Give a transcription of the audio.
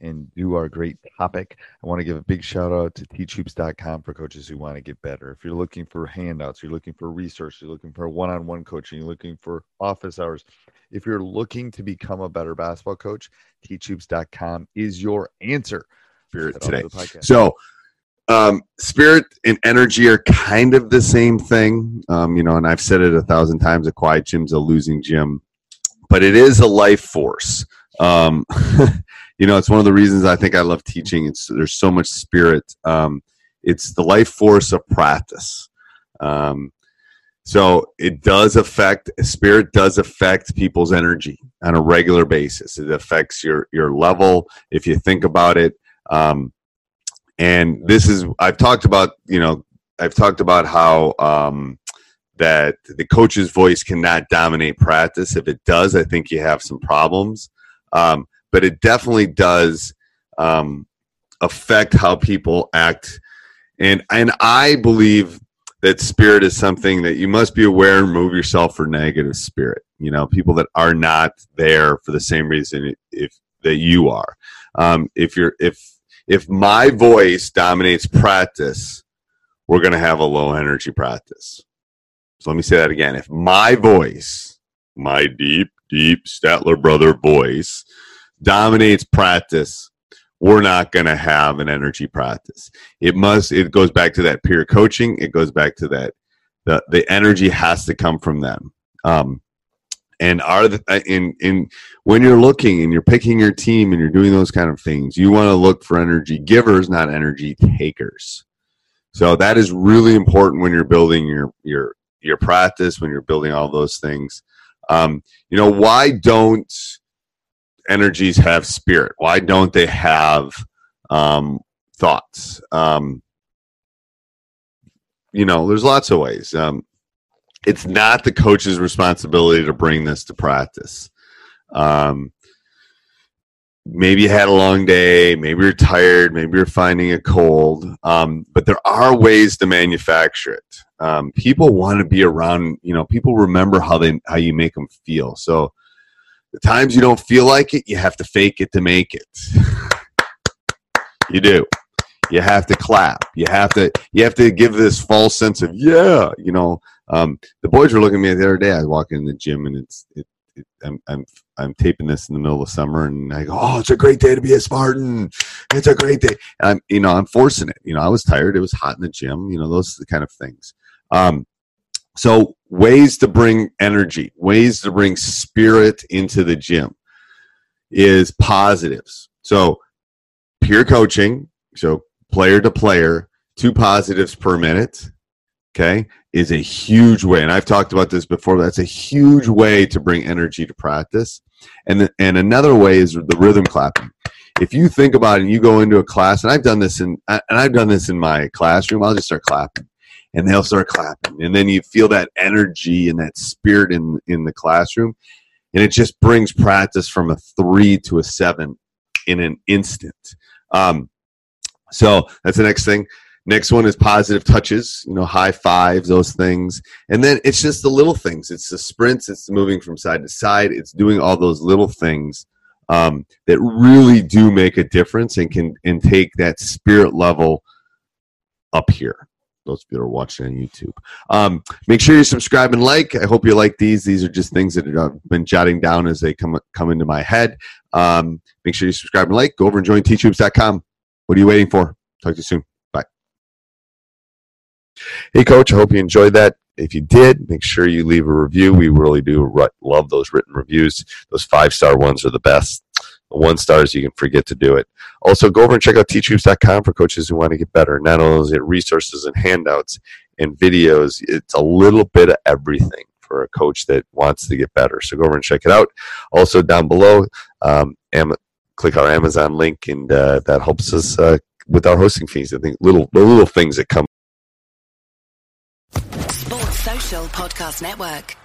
and do our great topic, I want to give a big shout out to teachhoops.com for coaches who want to get better. If you're looking for handouts, you're looking for research, you're looking for one on one coaching, you're looking for office hours, if you're looking to become a better basketball coach, teachhoops.com is your answer. Spirit today. So, um, spirit and energy are kind of the same thing. Um, you know, and I've said it a thousand times a quiet gym's a losing gym, but it is a life force. Um, you know, it's one of the reasons I think I love teaching. It's there's so much spirit. Um, it's the life force of practice. Um, so it does affect spirit does affect people's energy on a regular basis. It affects your your level if you think about it. Um, and this is I've talked about you know I've talked about how um, that the coach's voice cannot dominate practice. If it does, I think you have some problems. Um, but it definitely does um, affect how people act. And and I believe that spirit is something that you must be aware and remove yourself for negative spirit. You know, people that are not there for the same reason if that you are. Um, if you're if if my voice dominates practice, we're going to have a low energy practice. So let me say that again. If my voice, my deep, deep Statler brother voice, dominates practice, we're not going to have an energy practice. It must, it goes back to that peer coaching. It goes back to that, the, the energy has to come from them. Um, and are the, uh, in, in, when you're looking and you're picking your team and you're doing those kind of things, you want to look for energy givers, not energy takers. So that is really important when you're building your, your, your practice, when you're building all those things. Um, you know, why don't, energies have spirit? Why don't they have um, thoughts? Um, you know, there's lots of ways. Um, it's not the coach's responsibility to bring this to practice. Um, maybe you had a long day, maybe you're tired, maybe you're finding a cold, um, but there are ways to manufacture it. Um, people want to be around, you know, people remember how they how you make them feel. So the times you don't feel like it, you have to fake it to make it. you do. You have to clap. You have to. You have to give this false sense of yeah. You know, um, the boys were looking at me the other day. I was walking in the gym, and it's it, it, I'm I'm I'm taping this in the middle of summer, and I go, oh, it's a great day to be a Spartan. It's a great day. And I'm you know I'm forcing it. You know, I was tired. It was hot in the gym. You know, those are the kind of things. Um, so, ways to bring energy, ways to bring spirit into the gym is positives. So, peer coaching, so player to player, two positives per minute, okay, is a huge way. And I've talked about this before. That's a huge way to bring energy to practice. And, and another way is the rhythm clapping. If you think about it and you go into a class, and I've done this in, and I've done this in my classroom, I'll just start clapping and they'll start clapping. And then you feel that energy and that spirit in in the classroom. And it just brings practice from a three to a seven in an instant. Um, so that's the next thing. Next one is positive touches you know high fives those things. And then it's just the little things. It's the sprints. It's moving from side to side. It's doing all those little things um, that really do make a difference and can and take that spirit level up here those of you that are watching on YouTube. Um, make sure you subscribe and like. I hope you like these. These are just things that I've been jotting down as they come come into my head. Um, make sure you subscribe and like. Go over and join teachhoops.com. What are you waiting for? Talk to you soon. Bye. Hey, Coach. I hope you enjoyed that. If you did, make sure you leave a review. We really do love those written reviews. Those five star ones are the best one stars, you can forget to do it. Also, go over and check out teachhoops.com for coaches who want to get better. Not only is it resources and handouts and videos, it's a little bit of everything for a coach that wants to get better. So go over and check it out. Also, down below, um, am- click our Amazon link, and uh, that helps us uh, with our hosting fees. I think little little things that come. Sports Social Podcast Network.